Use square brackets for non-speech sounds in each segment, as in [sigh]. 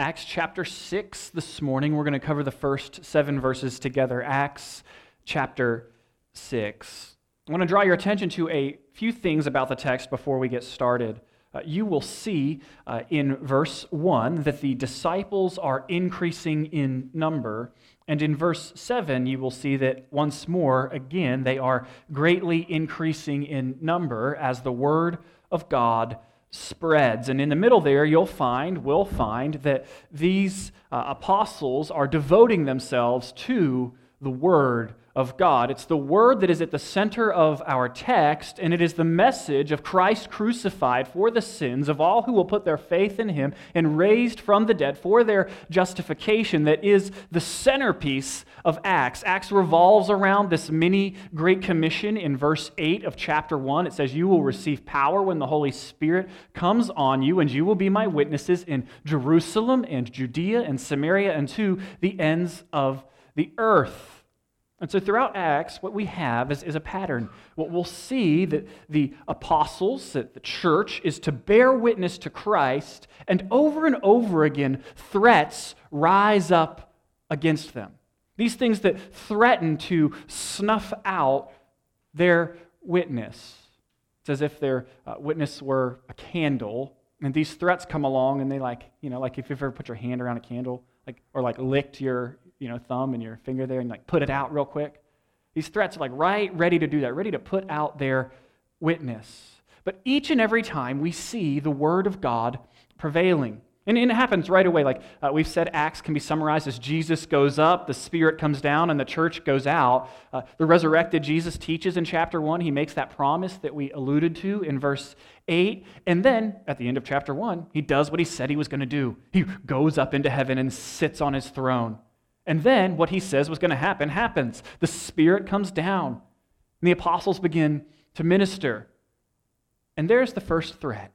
Acts chapter 6 this morning. We're going to cover the first seven verses together. Acts chapter 6. I want to draw your attention to a few things about the text before we get started. Uh, you will see uh, in verse 1 that the disciples are increasing in number. And in verse 7, you will see that once more, again, they are greatly increasing in number as the word of God spreads. And in the middle there, you'll find, we'll find, that these uh, apostles are devoting themselves to the Word of God. It's the Word that is at the center of our text, and it is the message of Christ crucified for the sins of all who will put their faith in Him and raised from the dead for their justification that is the centerpiece of Acts. Acts revolves around this mini Great Commission in verse 8 of chapter 1. It says, You will receive power when the Holy Spirit comes on you, and you will be my witnesses in Jerusalem and Judea and Samaria and to the ends of the earth. And so throughout Acts, what we have is, is a pattern. What we'll see that the apostles, that the church, is to bear witness to Christ, and over and over again, threats rise up against them. These things that threaten to snuff out their witness. It's as if their uh, witness were a candle, and these threats come along, and they like, you know, like if you've ever put your hand around a candle, like, or like licked your you know, thumb and your finger there and like put it out real quick. These threats are like right ready to do that, ready to put out their witness. But each and every time we see the word of God prevailing. And, it happens right away. Like uh, we've said, Acts can be summarized as Jesus goes up, the Spirit comes down, and the church goes out. Uh, the resurrected Jesus teaches in chapter 1. He makes that promise that we alluded to in verse 8. And then at the end of chapter 1, he does what he said he was going to do. He goes up into heaven and sits on his throne. And then what he says was going to happen happens. The Spirit comes down, and the apostles begin to minister. And there's the first threat.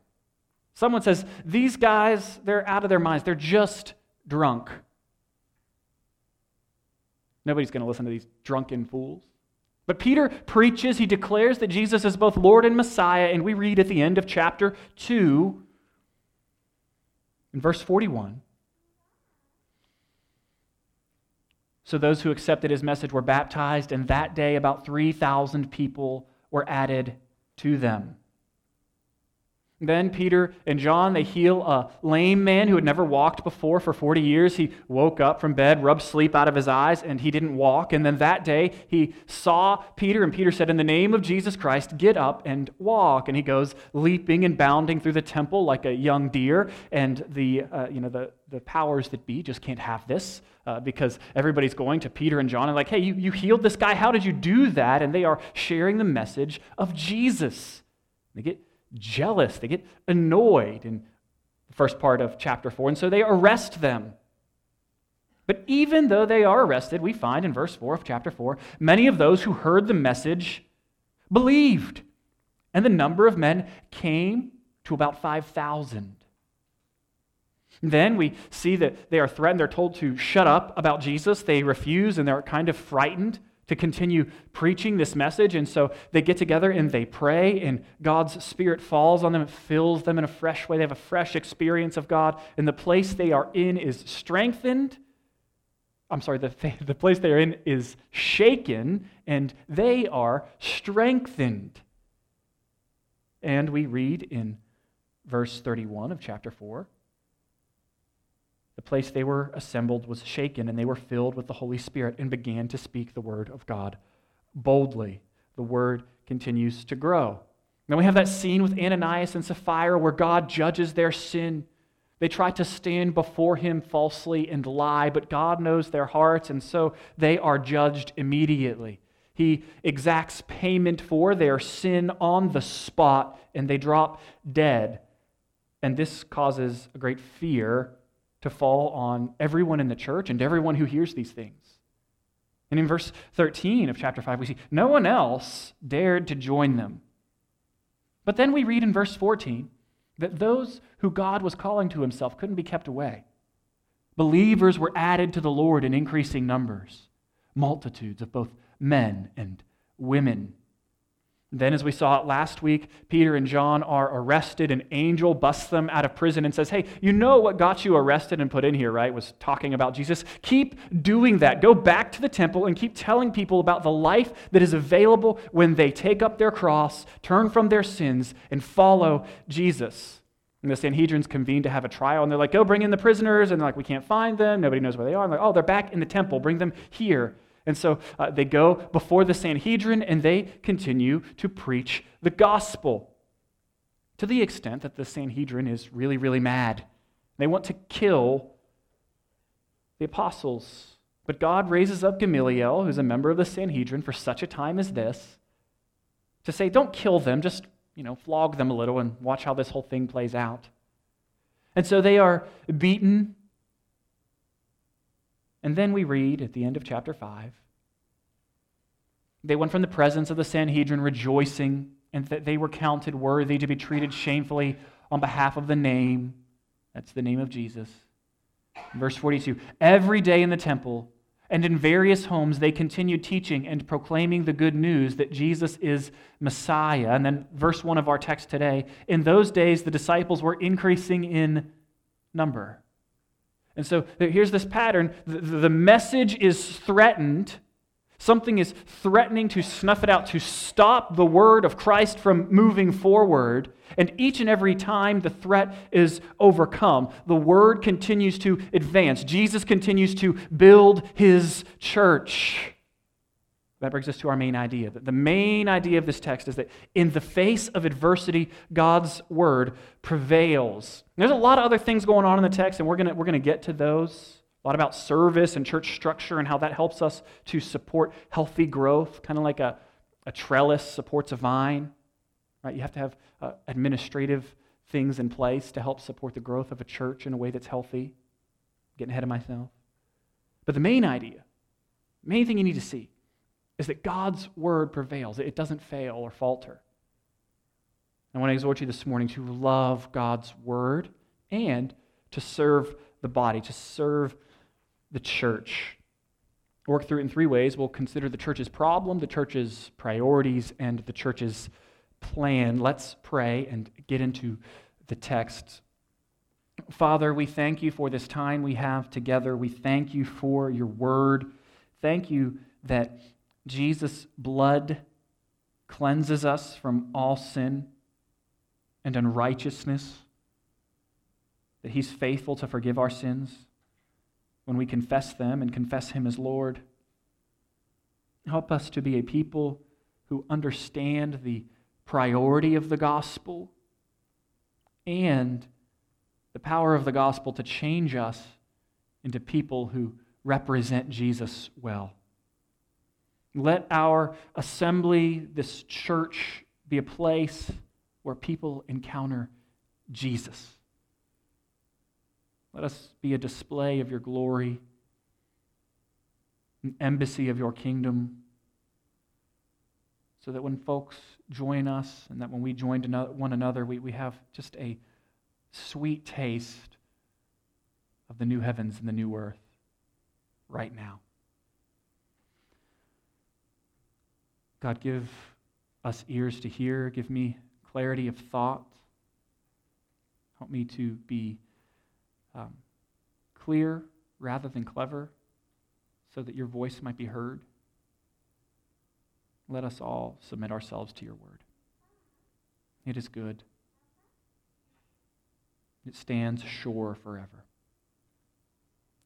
Someone says, These guys, they're out of their minds. They're just drunk. Nobody's going to listen to these drunken fools. But Peter preaches, he declares that Jesus is both Lord and Messiah, and we read at the end of chapter 2, in verse 41 So those who accepted his message were baptized, and that day about 3,000 people were added to them. Then Peter and John, they heal a lame man who had never walked before for 40 years. He woke up from bed, rubbed sleep out of his eyes, and he didn't walk. And then that day he saw Peter, and Peter said, In the name of Jesus Christ, get up and walk. And he goes leaping and bounding through the temple like a young deer. And the, uh, you know, the, the powers that be just can't have this uh, because everybody's going to Peter and John and like, hey, you, you healed this guy. How did you do that? And they are sharing the message of Jesus. They get jealous, they get annoyed in the first part of chapter 4, and so they arrest them. But even though they are arrested, we find in verse 4 of chapter 4 many of those who heard the message believed, and the number of men came to about 5,000. Then we see that they are threatened. They're told to shut up about Jesus. They refuse and they're kind of frightened to continue preaching this message. And so they get together and they pray, and God's Spirit falls on them. It fills them in a fresh way. They have a fresh experience of God, and the place they are in is strengthened. I'm sorry, the, [laughs] the place they are in is shaken, and they are strengthened. And we read in verse 31 of chapter 4 the place they were assembled was shaken, and they were filled with the Holy Spirit and began to speak the word of God boldly. The word continues to grow. Then we have that scene with Ananias and Sapphira where God judges their sin. They try to stand before him falsely and lie, but God knows their hearts, and so they are judged immediately. He exacts payment for their sin on the spot, and they drop dead. And this causes a great fear to fall on everyone in the church and everyone who hears these things. And in verse 13 of chapter 5, we see no one else dared to join them. But then we read in verse 14 that those who God was calling to himself couldn't be kept away. Believers were added to the Lord in increasing numbers, multitudes of both men and women. Then, as we saw it last week, Peter and John are arrested. An angel busts them out of prison and says, Hey, you know what got you arrested and put in here, right? Was talking about Jesus. Keep doing that. Go back to the temple and keep telling people about the life that is available when they take up their cross, turn from their sins, and follow Jesus. And the Sanhedrin's convened to have a trial, and they're like, Go bring in the prisoners. And they're like, We can't find them. Nobody knows where they are. I'm like, Oh, they're back in the temple. Bring them here. And so uh, they go before the Sanhedrin and they continue to preach the gospel to the extent that the Sanhedrin is really, really mad. They want to kill the apostles. But God raises up Gamaliel, who's a member of the Sanhedrin, for such a time as this, to say, don't kill them, just you know, flog them a little and watch how this whole thing plays out. And so they are beaten and then we read at the end of chapter 5 they went from the presence of the Sanhedrin rejoicing and that they were counted worthy to be treated shamefully on behalf of the name. That's the name of Jesus. Verse 42 Every day in the temple and in various homes they continued teaching and proclaiming the good news that Jesus is Messiah. And then, verse 1 of our text today In those days, the disciples were increasing in number. And so here's this pattern the message is threatened. Something is threatening to snuff it out, to stop the word of Christ from moving forward. And each and every time the threat is overcome, the word continues to advance. Jesus continues to build his church. That brings us to our main idea. The main idea of this text is that in the face of adversity, God's word prevails. There's a lot of other things going on in the text, and we're going we're going to get to those. A lot about service and church structure and how that helps us to support healthy growth, kind of like a, a trellis supports a vine. Right? You have to have uh, administrative things in place to help support the growth of a church in a way that's healthy. Getting ahead of myself. But the main idea, main thing you need to see, is that God's word prevails. It doesn't fail or falter. I want to exhort you this morning to love God's word and to serve the body, to serve the church. Work through it in three ways. We'll consider the church's problem, the church's priorities, and the church's plan. Let's pray and get into the text. Father, we thank you for this time we have together. We thank you for your word. Thank you that Jesus' blood cleanses us from all sin and unrighteousness, that He's faithful to forgive our sins when we confess them and confess Him as Lord. Help us to be a people who understand the priority of the gospel and the power of the gospel to change us into people who represent Jesus well. Let our assembly, this church, be a place where people encounter Jesus. Let us be a display of your glory, an embassy of your kingdom, so that when folks join us and that when we join one another, we, we have just a sweet taste of the new heavens and the new earth right now. God, give us ears to hear. Give me clarity of thought. Help me to be um, clear rather than clever so that your voice might be heard. Let us all submit ourselves to your word. It is good. It stands sure forever.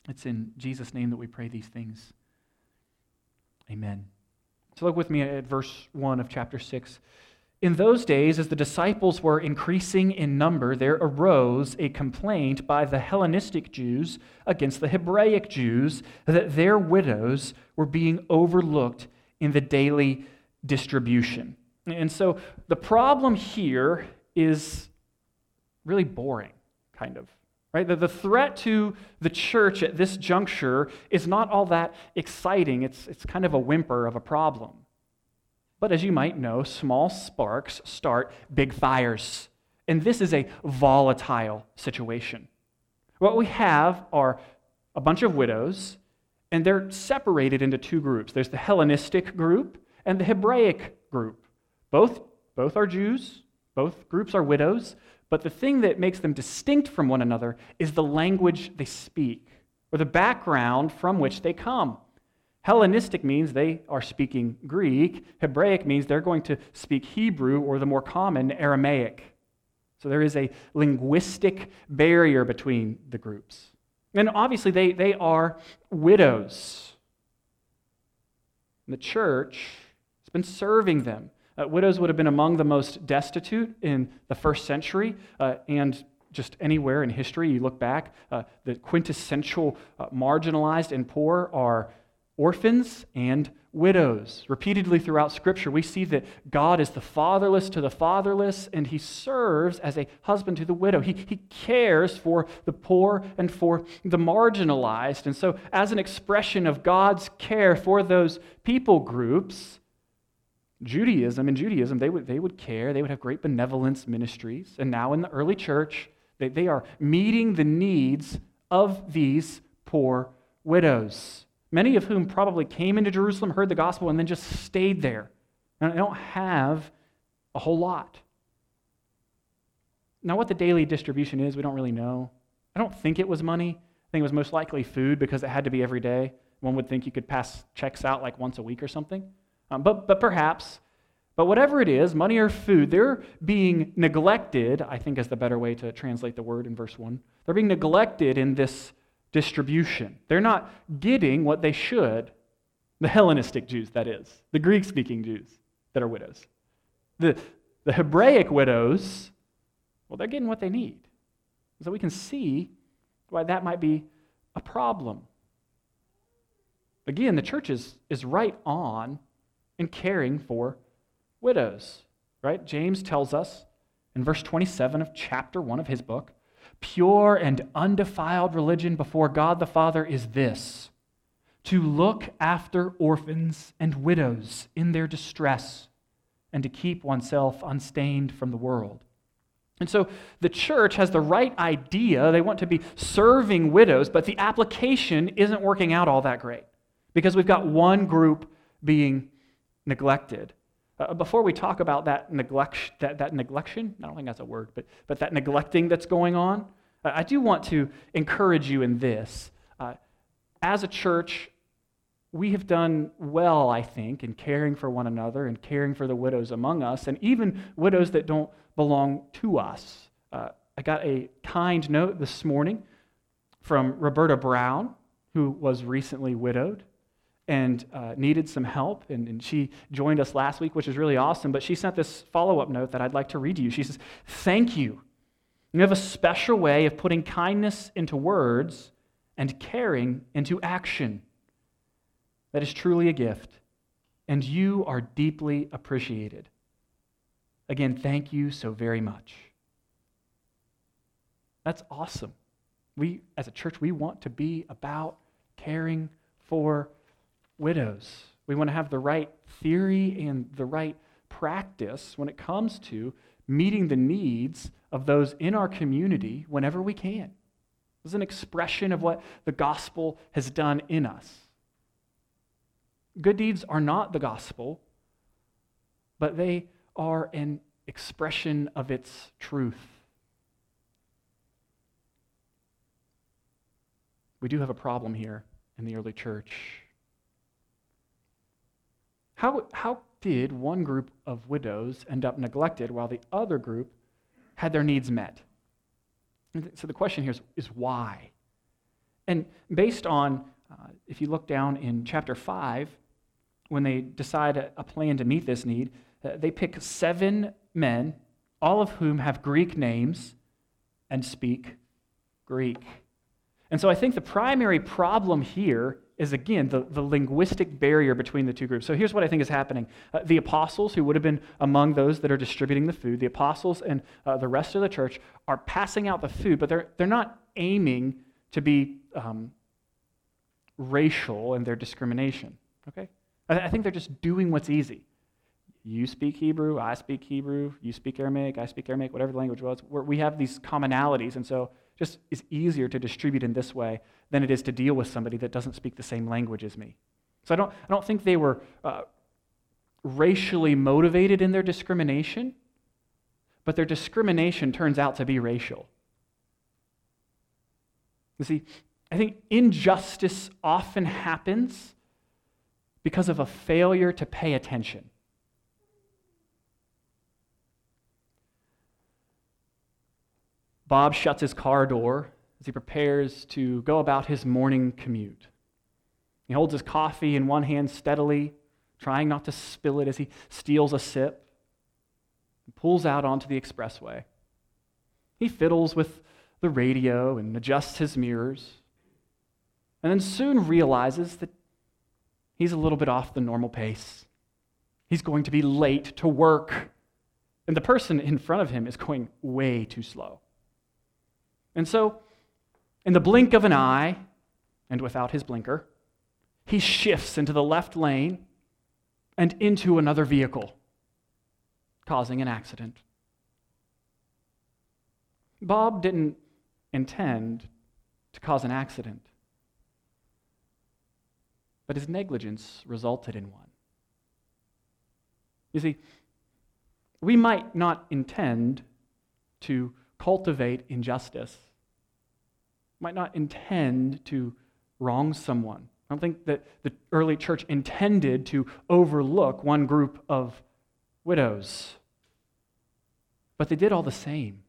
It's in Jesus' name that we pray these things. Amen. So look with me at verse 1 of chapter 6. In those days, as the disciples were increasing in number, there arose a complaint by the Hellenistic Jews against the Hebraic Jews that their widows were being overlooked in the daily distribution. And so the problem here is really boring, kind of. Right? The, the threat to the church at this juncture is not all that exciting. It's, it's kind of a whimper of a problem. But as you might know, small sparks start big fires. And this is a volatile situation. What we have are a bunch of widows, and they're separated into two groups there's the Hellenistic group and the Hebraic group. Both, both are Jews, both groups are widows, but the thing that makes them distinct from one another is the language they speak or the background from which they come. Hellenistic means they are speaking Greek. Hebraic means they're going to speak Hebrew or the more common Aramaic. So there is a linguistic barrier between the groups. And obviously, they, they are widows. And the church has been serving them. Uh, widows would have been among the most destitute in the first century uh, and just anywhere in history. You look back, uh, the quintessential uh, marginalized and poor are orphans and widows. Repeatedly throughout Scripture, we see that God is the fatherless to the fatherless, and he serves as a husband to the widow. He, he cares for the poor and for the marginalized. And so, as an expression of God's care for those people groups, Judaism, in Judaism, they would, they would care, they would have great benevolence ministries. And now in the early church, they, they are meeting the needs of these poor widows many of whom probably came into Jerusalem, heard the gospel, and then just stayed there. And I don't have a whole lot. Now, what the daily distribution is, we don't really know. I don't think it was money. I think it was most likely food because it had to be every day. One would think you could pass checks out like once a week or something. Um, but, but perhaps. But whatever it is, money or food, they're being neglected, I think is the better way to translate the word in verse 1. They're being neglected in this distribution. They're not getting what they should. The Hellenistic Jews, that is, the Greek speaking Jews that are widows. The, the Hebraic widows, well, they're getting what they need. So we can see why that might be a problem. Again, the church is, is right on in caring for widows, right? James tells us in verse 27 of chapter 1 of his book Pure and undefiled religion before God the Father is this to look after orphans and widows in their distress and to keep oneself unstained from the world. And so the church has the right idea. They want to be serving widows, but the application isn't working out all that great because we've got one group being neglected. Uh, before we talk about that, neglect, that, that neglection, I don't think that's a word, but, but that neglecting that's going on, uh, I do want to encourage you in this. Uh, as a church, we have done well, I think, in caring for one another and caring for the widows among us, and even widows that don't belong to us. Uh, I got a kind note this morning from Roberta Brown, who was recently widowed and uh, needed some help. And, and, she joined us last week, which is really awesome. But she sent this follow up note that I'd like to read to you. She says, Thank you. You have a special way of putting kindness into words and caring into action. That is truly a gift. And you are deeply appreciated. Again, thank you so very much. That's awesome. We, as a church, we want to be about caring for widows. We want to have the right theory and the right practice when it comes to meeting the needs of those in our community whenever we can. This is an expression of what the gospel has done in us. Good deeds are not the gospel, but they are an expression of its truth. We do have a problem here in the early church. How, how did one group of widows end up neglected while the other group had their needs met? So the question here is, is why? And based on, uh, if you look down in chapter 5, when they decide a, a plan to meet this need, uh, they pick seven men, all of whom have Greek names and speak Greek. And so I think the primary problem here is again the, the linguistic barrier between the two groups. So here's what I think is happening uh, the apostles, who would have been among those that are distributing the food, the apostles and uh, the rest of the church are passing out the food, but they're, they're not aiming to be um, racial in their discrimination. Okay? I, I think they're just doing what's easy. You speak Hebrew, I speak Hebrew, you speak Aramaic, I speak Aramaic, whatever the language was. we have these commonalities, and so just is easier to distribute in this way than it is to deal with somebody that doesn't speak the same language as me. So I don't, I don't think they were uh, racially motivated in their discrimination, but their discrimination turns out to be racial. You see, I think injustice often happens because of a failure to pay attention. Bob shuts his car door as he prepares to go about his morning commute. He holds his coffee in one hand steadily, trying not to spill it as he steals a sip, and pulls out onto the expressway. He fiddles with the radio and adjusts his mirrors, and then soon realizes that he's a little bit off the normal pace. He's going to be late to work, and the person in front of him is going way too slow. And so, in the blink of an eye, and without his blinker, he shifts into the left lane and into another vehicle, causing an accident. Bob didn't intend to cause an accident, but his negligence resulted in one. You see, we might not intend to cultivate injustice, might not intend to wrong someone. I don't think that the early church intended to overlook one group of widows, but they did all the same.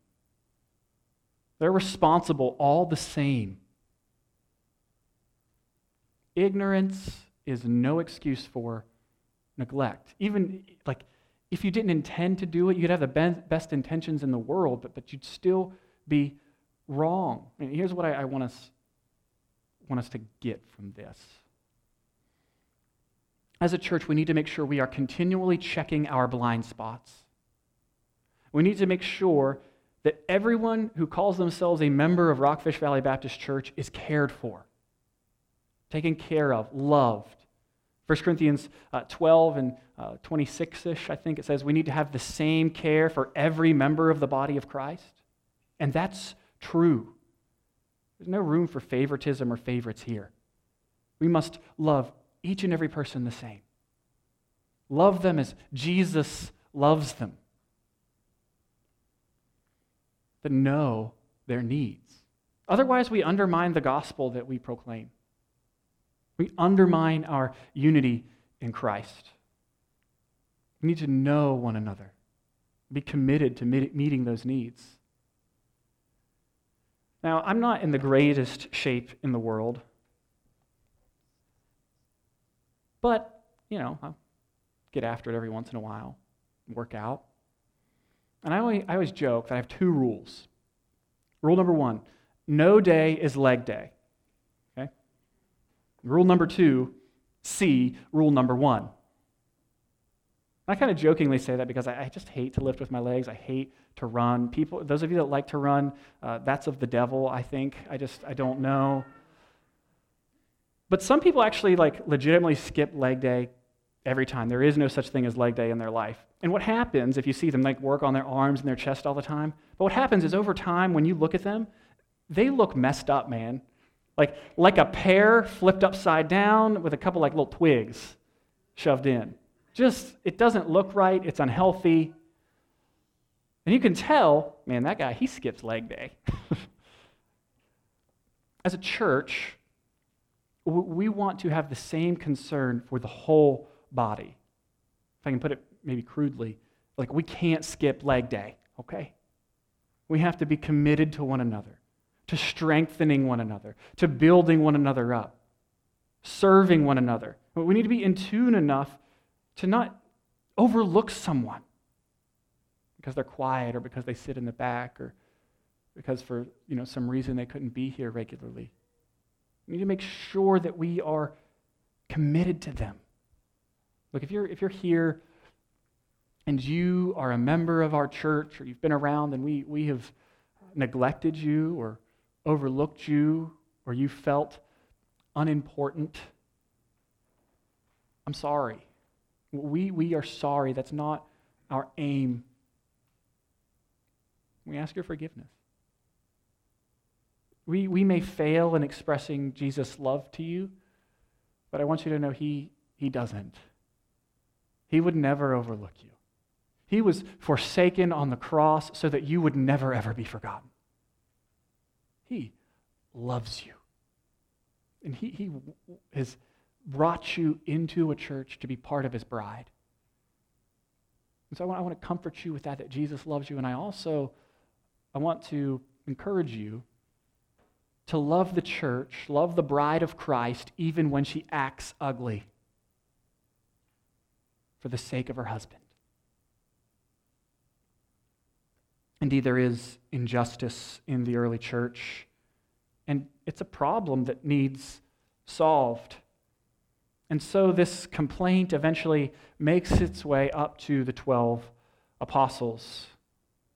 They're responsible all the same. Ignorance is no excuse for neglect. Even like if you didn't intend to do it, you'd have the best intentions in the world, but, but you'd still be wrong. And here's what I, I want, us, want us to get from this. As a church, we need to make sure we are continually checking our blind spots. We need to make sure that everyone who calls themselves a member of Rockfish Valley Baptist Church is cared for, taken care of, loved. 1 Corinthians uh, 12 and 26 uh, ish, I think it says we need to have the same care for every member of the body of Christ. And that's true. There's no room for favoritism or favorites here. We must love each and every person the same. Love them as Jesus loves them. But know their needs. Otherwise, we undermine the gospel that we proclaim. We undermine our unity in Christ. We need to know one another, be committed to meeting those needs. Now, I'm not in the greatest shape in the world, but, you know, I'll get after it every once in a while, work out. And I always, I always joke that I have two rules. Rule number one no day is leg day. Rule number two, see rule number one. I kind of jokingly say that because I, I, just hate to lift with my legs. I hate to run. People, those of you that like to run, uh, that's of the devil. I think. I just, I don't know. But some people actually like legitimately skip leg day every time. There is no such thing as leg day in their life. And what happens if you see them like work on their arms and their chest all the time? But what happens is over time, when you look at them, they look messed up, man. Like, like a pear flipped upside down with a couple like little twigs shoved in. Just, it doesn't look right. It's unhealthy. And you can tell, man, that guy, he skips leg day. [laughs] As a church, we want to have the same concern for the whole body. If I can put it maybe crudely, like we can't skip leg day, okay? We have to be committed to one another, to strengthening one another, to building one another up, serving one another. But we need to be in tune enough to not overlook someone because they're quiet or because they sit in the back or because for you know some reason they couldn't be here regularly. We need to make sure that we are committed to them. Look, if you're if you're here and you are a member of our church or you've been around and we, we have neglected you or overlooked you or you felt unimportant, I'm sorry. We, we are sorry. That's not our aim. We ask your forgiveness. We, we may fail in expressing Jesus' love to you, but I want you to know He, he doesn't. He would never overlook you. He was forsaken on the cross so that you would never, ever be forgotten. He loves you. And he, he has brought you into a church to be part of his bride. And so I want, I want to comfort you with that, that Jesus loves you. And I also I want to encourage you to love the church, love the bride of Christ, even when she acts ugly for the sake of her husband. Indeed, there is injustice in the early church, and it's a problem that needs solved. And so this complaint eventually makes its way up to the 12 apostles.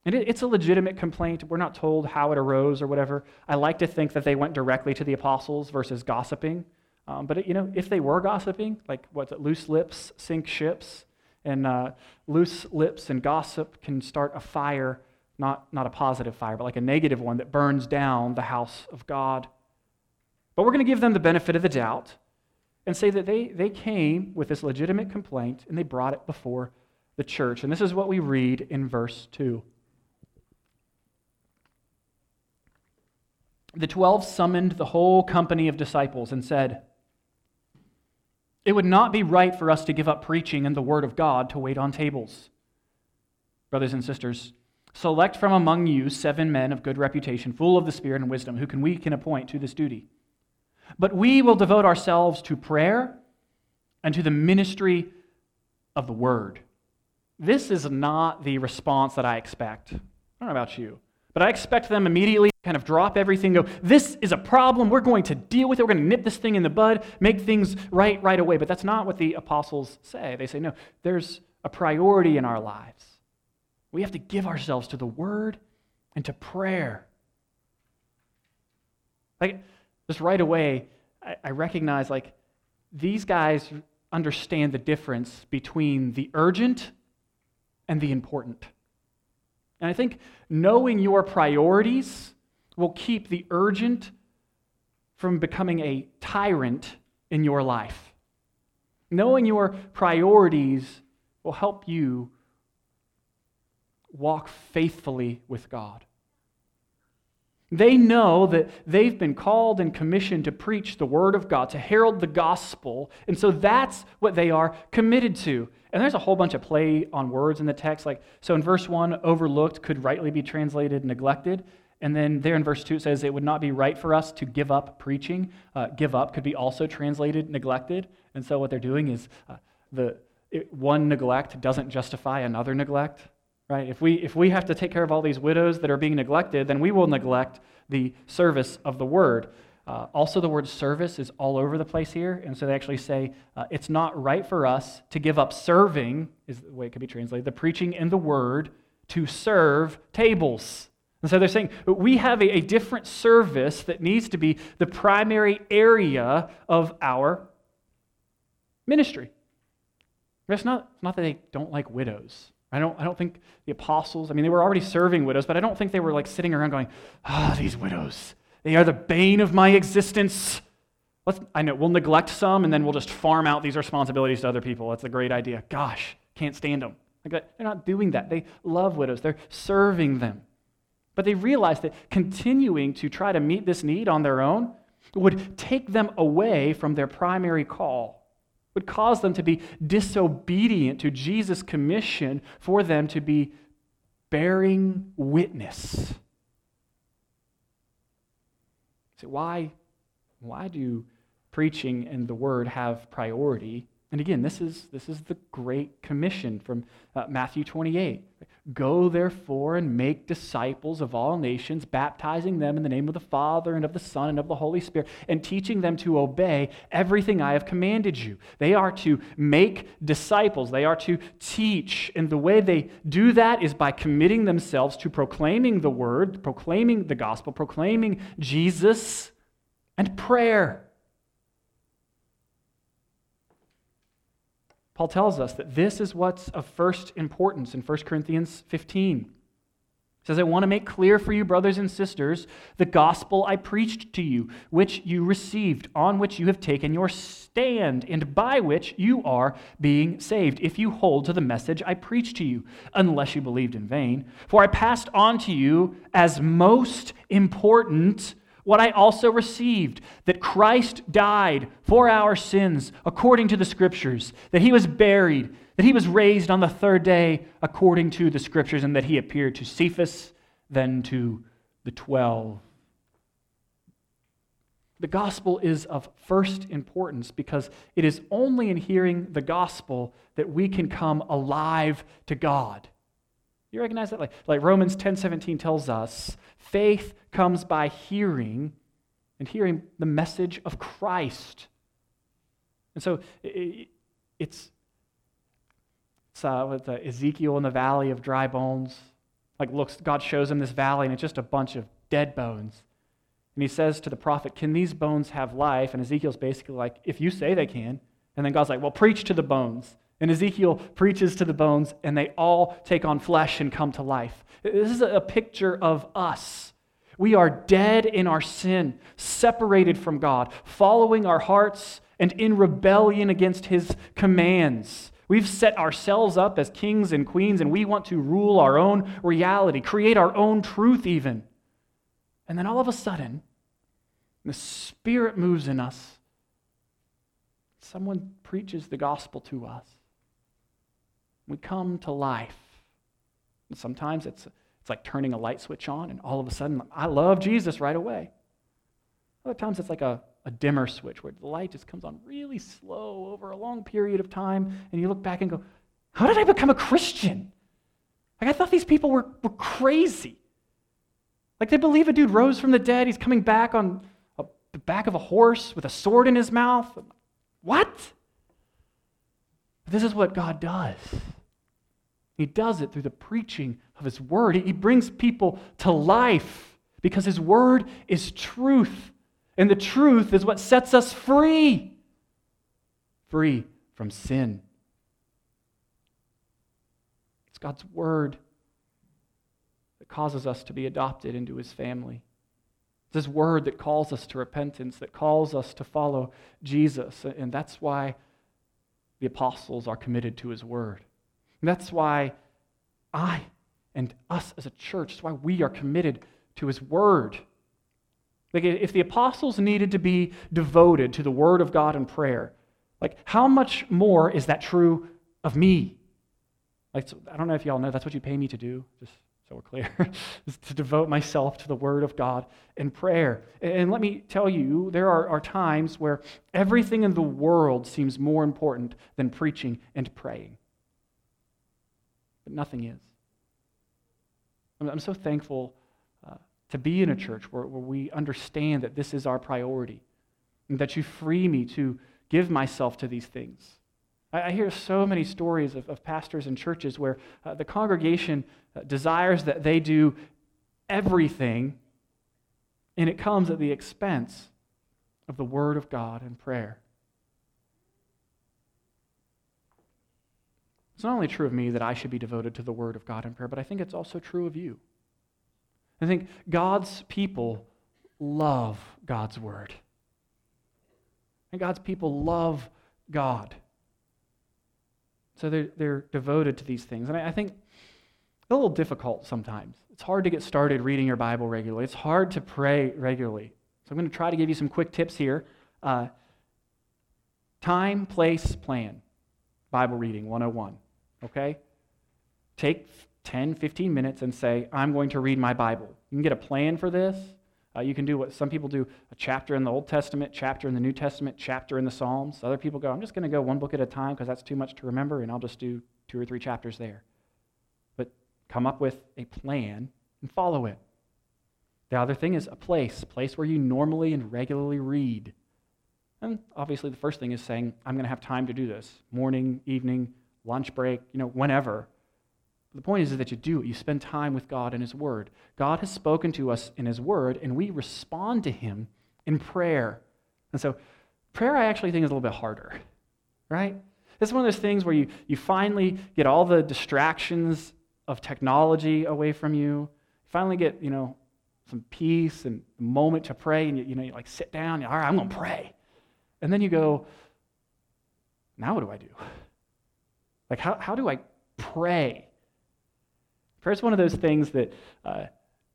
And it's a legitimate complaint. We're not told how it arose or whatever. I like to think that they went directly to the apostles versus gossiping. Um, but, you know, if they were gossiping, like what's it, loose lips sink ships, and uh, loose lips and gossip can start a fire, not, not a positive fire, but like a negative one that burns down the house of God. But we're going to give them the benefit of the doubt and say that they, they came with this legitimate complaint and they brought it before the church. And this is what we read in verse 2. The twelve summoned the whole company of disciples and said, It would not be right for us to give up preaching and the word of God to wait on tables. Brothers and sisters, select from among you seven men of good reputation, full of the Spirit and wisdom, who can we can appoint to this duty. But we will devote ourselves to prayer and to the ministry of the word. This is not the response that I expect. I don't know about you. But I expect them immediately to kind of drop everything, go, this is a problem. We're going to deal with it. We're going to nip this thing in the bud, make things right right away. But that's not what the apostles say. They say, no, there's a priority in our lives. We have to give ourselves to the word and to prayer. Like, just right away, I, I recognize, like, these guys understand the difference between the urgent and the important. And I think knowing your priorities will keep the urgent from becoming a tyrant in your life. Knowing your priorities will help you walk faithfully with God. They know that they've been called and commissioned to preach the Word of God, to herald the gospel, and so that's what they are committed to. And there's a whole bunch of play on words in the text. Like, so in verse 1, overlooked could rightly be translated neglected. And then there in verse 2, it says it would not be right for us to give up preaching. Uh, give up could be also translated neglected. And so what they're doing is uh, the it, one neglect doesn't justify another neglect, right? If we, if we have to take care of all these widows that are being neglected, then we will neglect the service of the word. Uh, also, the word service is all over the place here. And so they actually say uh, it's not right for us to give up serving, is the way it could be translated, the preaching and the word to serve tables. And so they're saying we have a, a different service that needs to be the primary area of our ministry. It's not, it's not that they don't like widows. I don't, I don't think the apostles, I mean, they were already serving widows, but I don't think they were like sitting around going, ah, oh, these widows. They are the bane of my existence. Let's, I know, we'll neglect some and then we'll just farm out these responsibilities to other people. That's a great idea. Gosh, can't stand them. They're not doing that. They love widows, they're serving them. But they realize that continuing to try to meet this need on their own would take them away from their primary call, would cause them to be disobedient to Jesus' commission for them to be bearing witness say, why, why do preaching and the word have priority? And again, this is, this is the Great Commission from uh, Matthew 28. Go therefore and make disciples of all nations, baptizing them in the name of the Father and of the Son and of the Holy Spirit, and teaching them to obey everything I have commanded you. They are to make disciples, they are to teach. And the way they do that is by committing themselves to proclaiming the word, proclaiming the gospel, proclaiming Jesus, and prayer. Paul tells us that this is what's of first importance in 1 Corinthians 15. He says, I want to make clear for you, brothers and sisters, the gospel I preached to you, which you received, on which you have taken your stand, and by which you are being saved, if you hold to the message I preached to you, unless you believed in vain. For I passed on to you as most important what I also received that Christ died for our sins according to the Scriptures, that he was buried that he was raised on the third day according to the scriptures, and that he appeared to Cephas, then to the twelve. The gospel is of first importance because it is only in hearing the gospel that we can come alive to God. You recognize that? Like, like Romans 10 17 tells us faith comes by hearing and hearing the message of Christ. And so it, it's it's uh, with uh, Ezekiel in the valley of dry bones. Like looks, God shows him this valley, and it's just a bunch of dead bones. And he says to the prophet, Can these bones have life? And Ezekiel's basically like, If you say they can. And then God's like, Well, preach to the bones. And Ezekiel preaches to the bones, and they all take on flesh and come to life. This is a picture of us. We are dead in our sin, separated from God, following our hearts and in rebellion against his commands. We've set ourselves up as kings and queens, and we want to rule our own reality, create our own truth, even. And then all of a sudden, the Spirit moves in us. Someone preaches the gospel to us. We come to life. And sometimes it's, it's like turning a light switch on, and all of a sudden, I love Jesus right away. Other times, it's like a a dimmer switch where the light just comes on really slow over a long period of time, and you look back and go, How did I become a Christian? Like, I thought these people were, were crazy. Like, they believe a dude rose from the dead, he's coming back on a, the back of a horse with a sword in his mouth. What? This is what God does. He does it through the preaching of His Word. He brings people to life because His Word is truth. And the truth is what sets us free free from sin. It's God's word that causes us to be adopted into his family. It's his word that calls us to repentance, that calls us to follow Jesus. And that's why the apostles are committed to his word. And that's why I and us as a church, that's why we are committed to his word. Like, if the apostles needed to be devoted to the Word of God and prayer, like, how much more is that true of me? Like, so, I don't know if y'all know, that's what you pay me to do, just so we're clear, [laughs] is to devote myself to the Word of God and prayer. And let me tell you, there are, are times where everything in the world seems more important than preaching and praying. But nothing is. I'm, I'm so thankful uh, to be in a church where, where we understand that this is our priority and that you free me to give myself to these things. I, I hear so many stories of, of pastors and churches where uh, the congregation uh, desires that they do everything, and it comes at the expense of the Word of God and prayer. It's not only true of me that I should be devoted to the Word of God and prayer, but I think it's also true of you. I think God's people love God's word. And God's people love God. So they're, they're devoted to these things. And I, I think a little difficult sometimes. It's hard to get started reading your Bible regularly, it's hard to pray regularly. So I'm going to try to give you some quick tips here. Uh, time, place, plan. Bible reading 101. Okay? Take 10, 15 minutes and say, I'm going to read my Bible. You can get a plan for this. Uh, you can do what some people do a chapter in the Old Testament, chapter in the New Testament, chapter in the Psalms. Other people go, I'm just going to go one book at a time because that's too much to remember, and I'll just do two or three chapters there. But come up with a plan and follow it. The other thing is a place, a place where you normally and regularly read. And obviously, the first thing is saying, I'm going to have time to do this morning, evening, lunch break, you know, whenever. The point is, that you do it. You spend time with God and His Word. God has spoken to us in His Word, and we respond to Him in prayer. And so, prayer I actually think is a little bit harder, right? This is one of those things where you, you finally get all the distractions of technology away from you. finally get, you know, some peace and a moment to pray, and you, you know, you like sit down, all right, I'm going to pray. And then you go, now what do I do? Like, how, how do I pray? Prayer is one of those things that uh,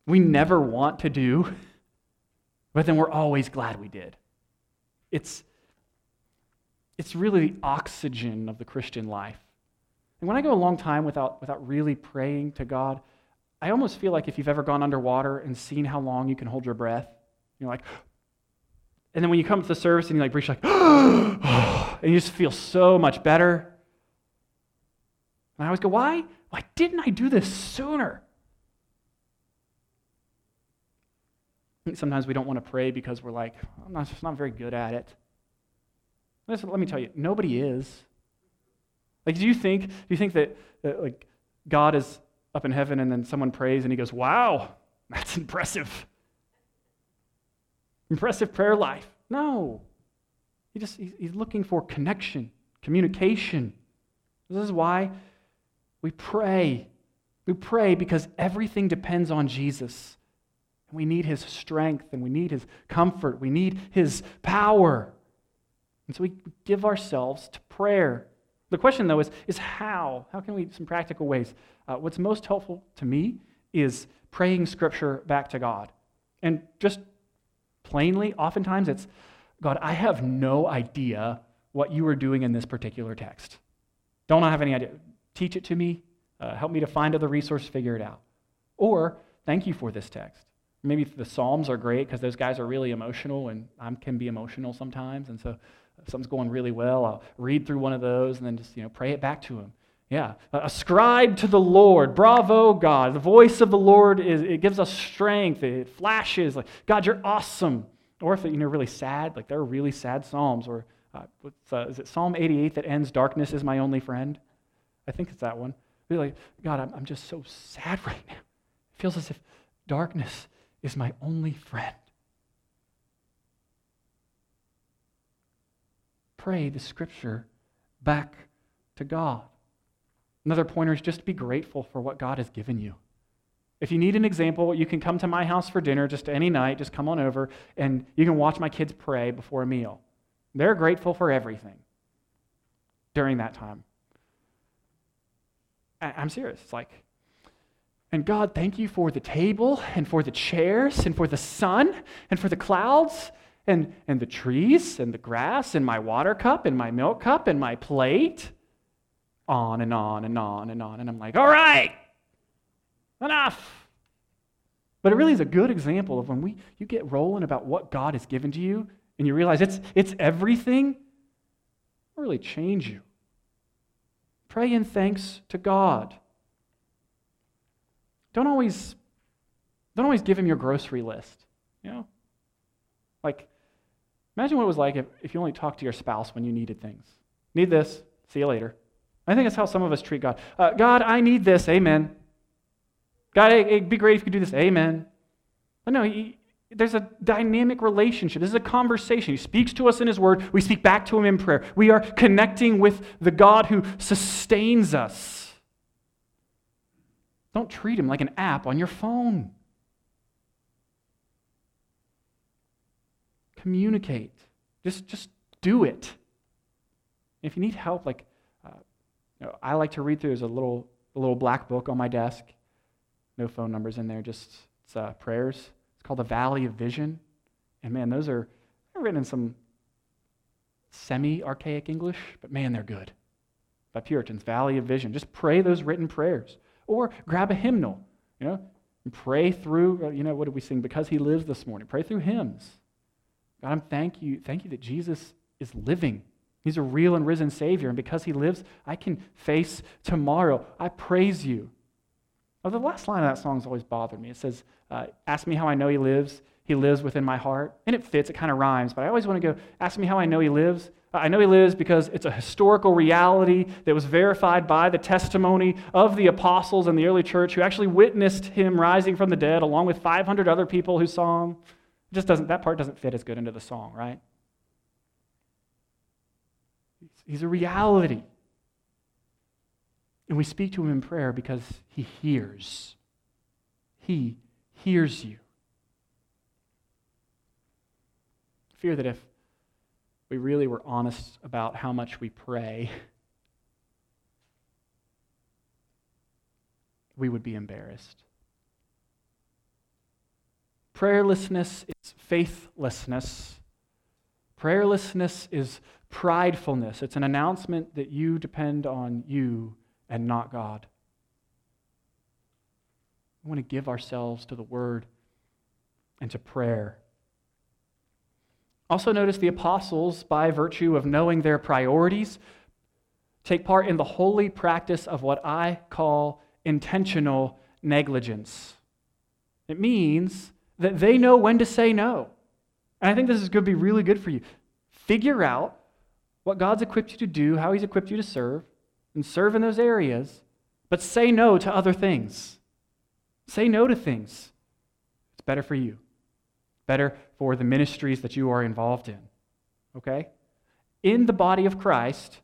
we never want to do, [laughs] but then we're always glad we did. It's, it's really the oxygen of the Christian life. And when I go a long time without, without really praying to God, I almost feel like if you've ever gone underwater and seen how long you can hold your breath, you're like, [gasps] and then when you come to the service and you like you're like, [gasps] and you just feel so much better. And I always go, why? Why didn't I do this sooner? Sometimes we don't want to pray because we're like, I'm not, just not very good at it. Listen, let me tell you, nobody is. Like, do you think, do you think that, that like God is up in heaven and then someone prays and he goes, Wow, that's impressive. Impressive prayer life. No. He just he's looking for connection, communication. This is why we pray. We pray because everything depends on Jesus. And we need his strength and we need his comfort. We need his power. And so we give ourselves to prayer. The question, though, is, is how? How can we, some practical ways? Uh, what's most helpful to me is praying scripture back to God. And just plainly, oftentimes it's, God, I have no idea what you are doing in this particular text. Don't I have any idea. Teach it to me. Uh, help me to find other resource, figure it out. Or, thank you for this text. Maybe the Psalms are great because those guys are really emotional, and I can be emotional sometimes. And so if something's going really well, I'll read through one of those and then just, you know, pray it back to him. Yeah. Ascribe to the Lord. Bravo, God. The voice of the Lord is it gives us strength. It flashes like, God, you're awesome. Or if you know really sad, like there are really sad psalms. Or uh, uh, is it Psalm 88 that ends, "Darkness is my only friend"? I think it's that one. Be like, God, I'm, I'm just so sad [laughs] right now. It feels as if darkness is my only friend. pray the scripture back to God. Another pointer is just be grateful for what God has given you. If you need an example, you can come to my house for dinner just any night, just come on over, and you can watch my kids pray before a meal. They're grateful for everything during that time. I'm serious. It's like, and God, thank you for the table and for the chairs and for the sun and for the clouds and, and the trees and the grass and my water cup and my milk cup and my plate. On and on and on and on. And I'm like, all right, enough. But it really is a good example of when we, you get rolling about what God has given to you and you realize it's, it's everything, really change you. Pray in thanks to God. Don't always, don't always give him your grocery list. You know? Like, Imagine what it was like if, if you only talked to your spouse when you needed things. Need this, see you later. I think that's how some of us treat God. Uh, God, I need this, amen. God, it'd be great if you could do this, amen. But no, he, there's a dynamic relationship. This is a conversation. He speaks to us in His Word. We speak back to Him in prayer. We are connecting with the God who sustains us. Don't treat Him like an app on your phone. communicate. Just, just do it. If you need help, like uh, you know, I like to read through, there's a little, a little black book on my desk. No phone numbers in there, just it's, uh, prayers. It's called The Valley of Vision. And man, those are written in some semi archaic English, but man, they're good. By Puritans, Valley of Vision. Just pray those written prayers. Or grab a hymnal, you know, and pray through, uh, you know, what did we sing? Because He lives this morning. Pray through hymns. God, I'm thank you, thank you that Jesus is living. He's a real and risen Savior. And because he lives, I can face tomorrow. I praise you. Oh, the last line of that song has always bothered me. It says, uh, Ask me how I know he lives. He lives within my heart. And it fits, it kind of rhymes, but I always want to go, Ask me how I know he lives. I know he lives because it's a historical reality that was verified by the testimony of the apostles and the early church who actually witnessed him rising from the dead along with 500 other people who saw him. It just doesn't, that part doesn't fit as good into the song, right? He's a reality. And we speak to him in prayer because he hears. He hears you. fear that if we really were honest about how much we pray, we would be embarrassed. Prayerlessness is faithlessness. Prayerlessness is pridefulness. It's an announcement that you depend on you and not God. Want to give ourselves to the Word and to prayer. Also, notice the apostles, by virtue of knowing their priorities, take part in the holy practice of what I call intentional negligence. It means that they know when to say no. And I think this is going to be really good for you. Figure out what God's equipped you to do, how He's equipped you to serve, and serve in those areas, but say no to other things. Say no to things. It's better for you better for the ministries that you are involved in. Okay? In the body of Christ,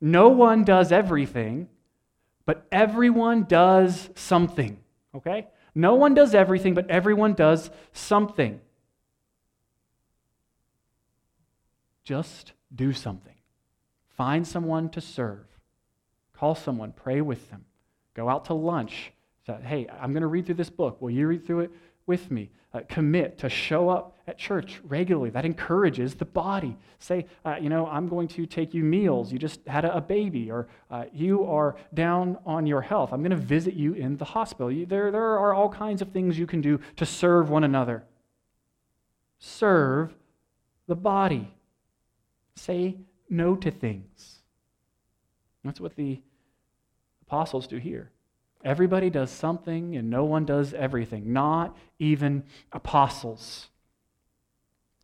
no one does everything, but everyone does something. Okay? No one does everything, but everyone does something. Just do something. Find someone to serve. Call someone, pray with them. Go out to lunch. Hey, I'm going to read through this book. Will you read through it with me. Uh, commit to show up at church regularly. That encourages the body. Say, uh, you know, I'm going to take you meals. You just had a, a baby, or uh, you are down on your health. I'm going to visit you in the hospital. You, there, there are all kinds of things you can do to serve one another. Serve the body. Say no to things. That's what the apostles do here. Everybody does something and no one does everything, not even apostles.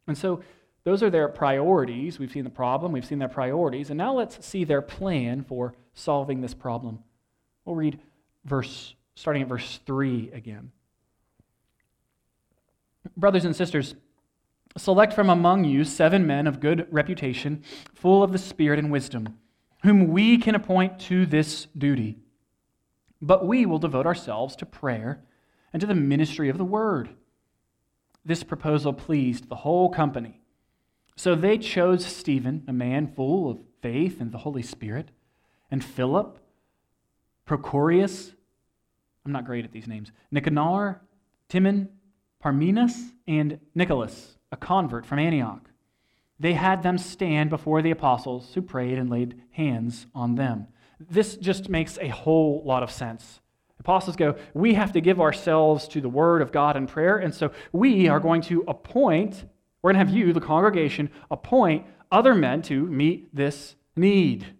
And so those are their priorities. We've seen the problem, we've seen their priorities, and now let's see their plan for solving this problem. We'll read verse starting at verse 3 again. Brothers and sisters, select from among you seven men of good reputation, full of the Spirit and wisdom, whom we can appoint to this duty. But we will devote ourselves to prayer and to the ministry of the word. This proposal pleased the whole company. So they chose Stephen, a man full of faith and the Holy Spirit, and Philip, Prochorus, I'm not great at these names, Nicanor, Timon, Parmenas, and Nicholas, a convert from Antioch. They had them stand before the apostles, who prayed and laid hands on them. This just makes a whole lot of sense. Apostles go, we have to give ourselves to the Word of God in prayer, and so we are going to appoint, we're going to have you, the congregation, appoint other men to meet this need. And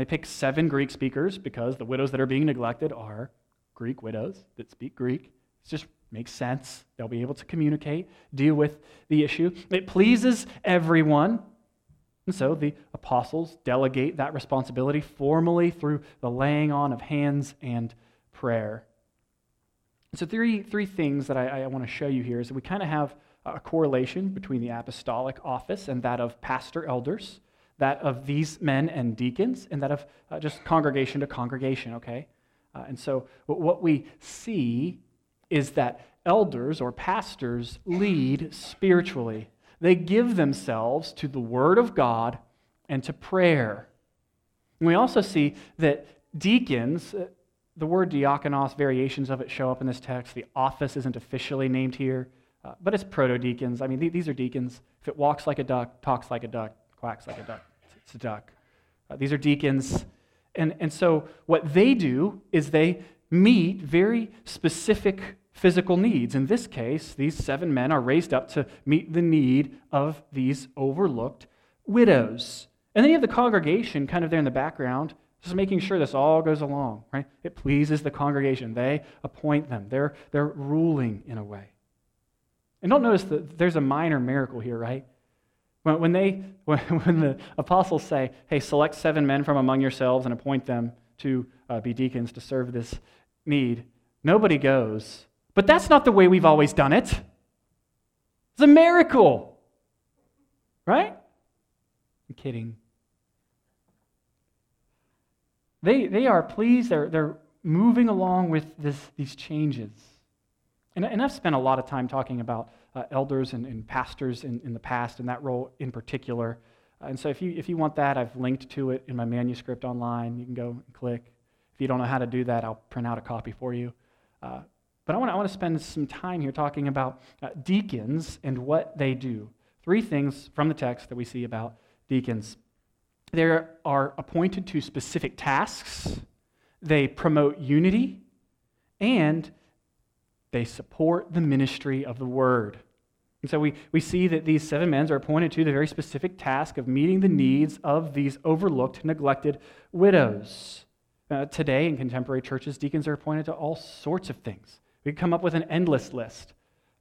they pick seven Greek speakers because the widows that are being neglected are Greek widows that speak Greek. It just makes sense. They'll be able to communicate, deal with the issue. It pleases everyone. And so the apostles delegate that responsibility formally through the laying on of hands and prayer. So, three, three things that I, I want to show you here is that we kind of have a correlation between the apostolic office and that of pastor elders, that of these men and deacons, and that of uh, just congregation to congregation, okay? Uh, and so, what we see is that elders or pastors lead spiritually they give themselves to the Word of God and to prayer. And we also see that deacons, uh, the word diakonos, variations of it show up in this text. The office isn't officially named here, uh, but it's proto deacons. I mean, th- these are deacons. If it walks like a duck, talks like a duck, quacks like a duck, it's a duck. Uh, these are deacons. And, and so what they do is they meet very specific physical needs. In this case, these seven men are raised up to meet the need of these overlooked widows. And then you have the congregation kind of there in the background, just making sure this all goes along, right? It pleases the congregation. They appoint them, they're, they're ruling in a way. And don't notice that there's a minor miracle here, right? When, when, they, [laughs] when, when the apostles say, hey, select seven men from among yourselves and appoint them to uh, be deacons to serve this need, nobody goes but that's not the way we've always done it. It's a miracle. Right? I'm kidding. They, they are pleased, they're, they're moving along with this, these changes. And, and I've spent a lot of time talking about uh, elders and, and pastors in, in the past and that role in particular. Uh, and so if you, if you want that, I've linked to it in my manuscript online. You can go and click. If you don't know how to do that, I'll print out a copy for you. Uh, but I want, I to spend some time here talking about uh, deacons and what they do. Three things from the text that we see about deacons. They are appointed to specific tasks, they promote unity, and they support the ministry of the word. And so we, we see that these seven men are appointed to the very specific task of meeting the needs of these overlooked, neglected widows. Uh, today in contemporary churches, deacons are appointed to all sorts of things. We come up with an endless list.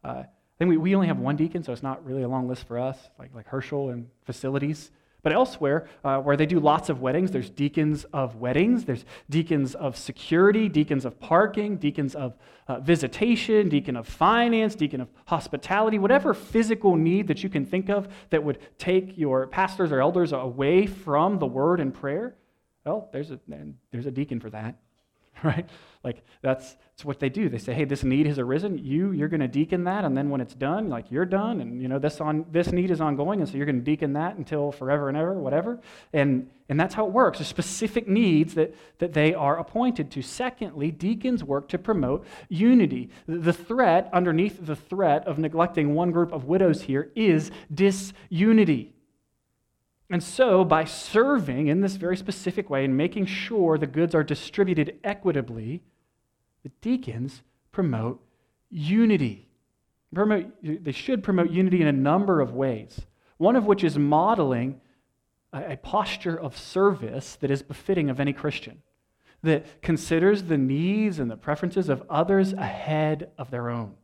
Uh, I think we, we only have one deacon, so it's not really a long list for us, like, like Herschel and facilities. But elsewhere, uh, where they do lots of weddings, there's deacons of weddings, there's deacons of security, deacons of parking, deacons of uh, visitation, deacon of finance, deacon of hospitality, whatever physical need that you can think of that would take your pastors or elders away from the word and prayer. Well, there's a, there's a deacon for that. [laughs] right? Like that's, that's what they do. They say, hey, this need has arisen. You, you're going to deacon that, and then when it's done, like you're done, and you know this on this need is ongoing, and so you're going to deacon that until forever and ever, whatever. And and that's how it works. There's specific needs that, that they are appointed to. Secondly, deacons work to promote unity. The threat, underneath the threat of neglecting one group of widows here, is disunity. And so, by serving in this very specific way and making sure the goods are distributed equitably, the deacons promote unity. They should promote unity in a number of ways, one of which is modeling a, a posture of service that is befitting of any Christian, that considers the needs and the preferences of others ahead of their own.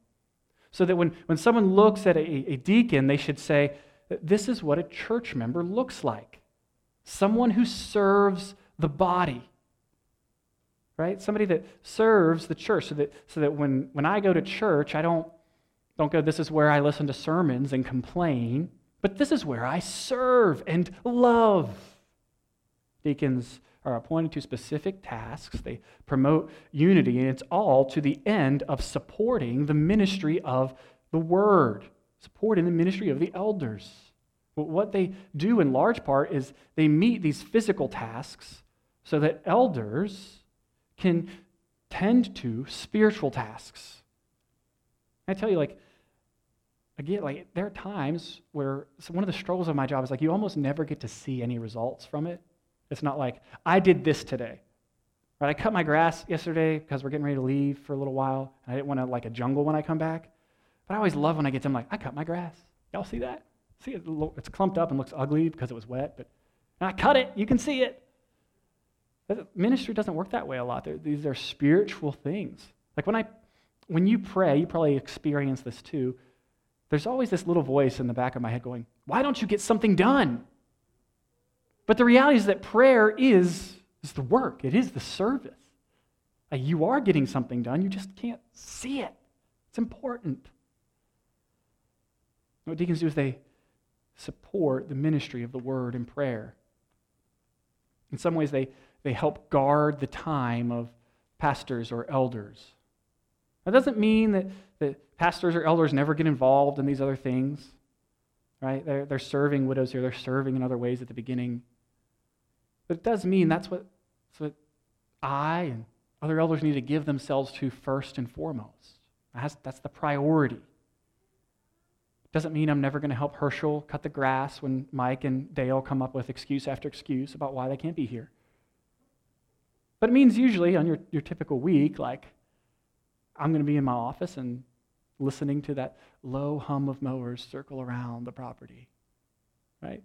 So that when, when someone looks at a, a deacon, they should say, this is what a church member looks like someone who serves the body. Right? Somebody that serves the church so that, so that when, when I go to church, I don't, don't go, this is where I listen to sermons and complain, but this is where I serve and love. Deacons are appointed to specific tasks. They promote unity, and it's all to the end of supporting the ministry of the word supporting the ministry of the elders. But what they do in large part is they meet these physical tasks so that elders can tend to spiritual tasks. I tell you, like, again, like there are times where one of the struggles of my job is like you almost never get to see any results from it. It's not like I did this today. Right? I cut my grass yesterday because we're getting ready to leave for a little while. I didn't want to like a jungle when I come back. But I always love when I get to them like, I cut my grass. Y'all see that? See it? It's clumped up and looks ugly because it was wet, but I cut it. You can see it. Ministry doesn't work that way a lot. These are spiritual things. Like when I, when you pray, you probably experience this too. There's always this little voice in the back of my head going, "Why don't you get something done?" But the reality is that prayer is, is the work. It is the service. You are getting something done. You just can't see it. It's important. What deacons do is they support the ministry of the word and prayer. In some ways, they, they help guard the time of pastors or elders. That doesn't mean that, that pastors or elders never get involved in these other things, right? They're, they're serving widows here, they're serving in other ways at the beginning. But it does mean that's what, that's what I and other elders need to give themselves to first and foremost. That's, that's the priority. Doesn't mean I'm never going to help Herschel cut the grass when Mike and Dale come up with excuse after excuse about why they can't be here. But it means usually on your, your typical week, like, I'm going to be in my office and listening to that low hum of mowers circle around the property, right?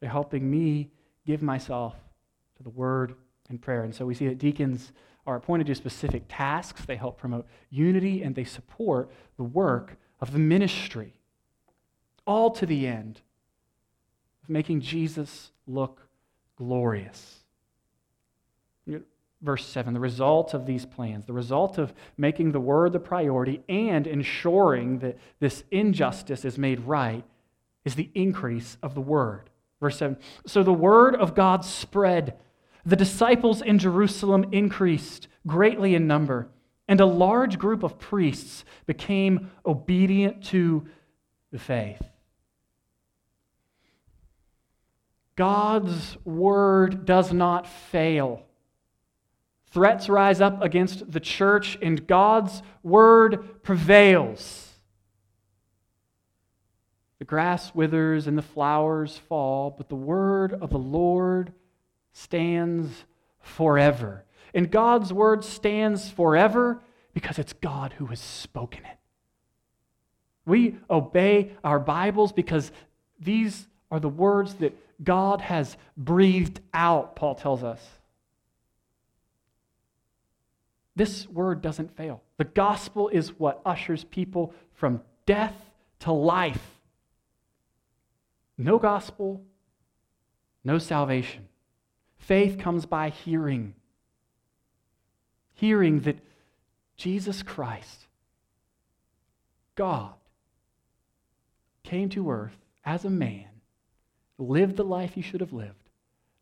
They're helping me give myself to the word and prayer. And so we see that deacons are appointed to specific tasks, they help promote unity, and they support the work of the ministry all to the end of making Jesus look glorious. Verse 7 the result of these plans, the result of making the word the priority and ensuring that this injustice is made right, is the increase of the word. Verse 7 So the word of God spread. The disciples in Jerusalem increased greatly in number, and a large group of priests became obedient to the faith. God's word does not fail. Threats rise up against the church, and God's word prevails. The grass withers and the flowers fall, but the word of the Lord stands forever. And God's word stands forever because it's God who has spoken it. We obey our Bibles because these are the words that God has breathed out, Paul tells us. This word doesn't fail. The gospel is what ushers people from death to life. No gospel, no salvation. Faith comes by hearing. Hearing that Jesus Christ, God, came to earth as a man, lived the life you should have lived,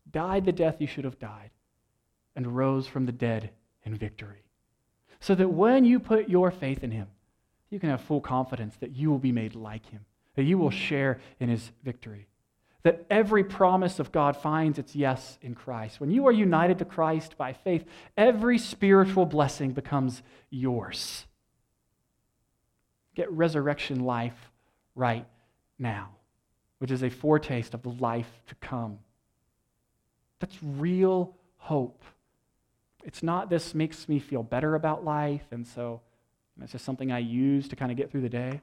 died the death you should have died, and rose from the dead in victory. So that when you put your faith in him, you can have full confidence that you will be made like him, that you will share in his victory that every promise of God finds its yes in Christ. When you are united to Christ by faith, every spiritual blessing becomes yours. Get resurrection life right now, which is a foretaste of the life to come. That's real hope. It's not this makes me feel better about life, and so it's just something I use to kind of get through the day.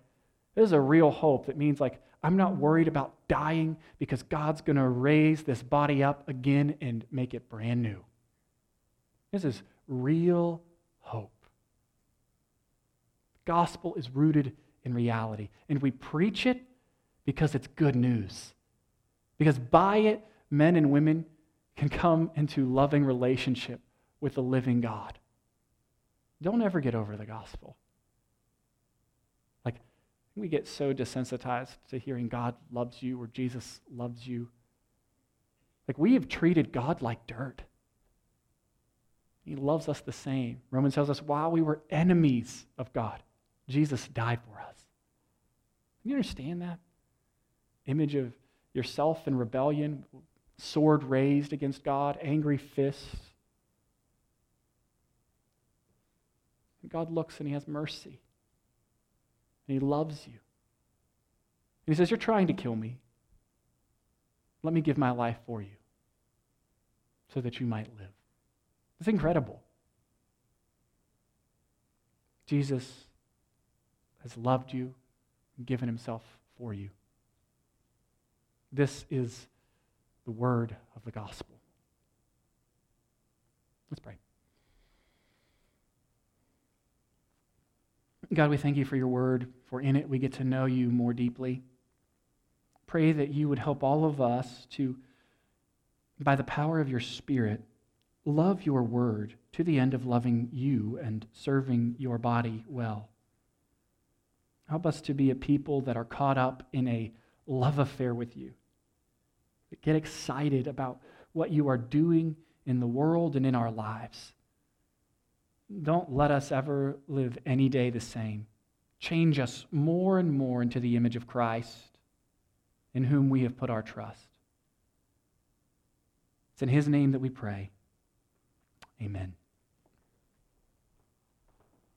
This is a real hope that means like I'm not worried about dying because God's going to raise this body up again and make it brand new. This is real hope. The gospel is rooted in reality, and we preach it because it's good news. Because by it, men and women can come into loving relationship with the living God. Don't ever get over the gospel Like, we get so desensitized to hearing God loves you or Jesus loves you. Like we have treated God like dirt. He loves us the same. Romans tells us while we were enemies of God, Jesus died for us. Can you understand that? Image of yourself in rebellion, sword raised against God, angry fists. And God looks and he has mercy. And he loves you. And he says, You're trying to kill me. Let me give my life for you so that you might live. It's incredible. Jesus has loved you and given himself for you. This is the word of the gospel. Let's pray. God, we thank you for your word, for in it we get to know you more deeply. Pray that you would help all of us to, by the power of your Spirit, love your word to the end of loving you and serving your body well. Help us to be a people that are caught up in a love affair with you. Get excited about what you are doing in the world and in our lives. Don't let us ever live any day the same. Change us more and more into the image of Christ, in whom we have put our trust. It's in His name that we pray. Amen.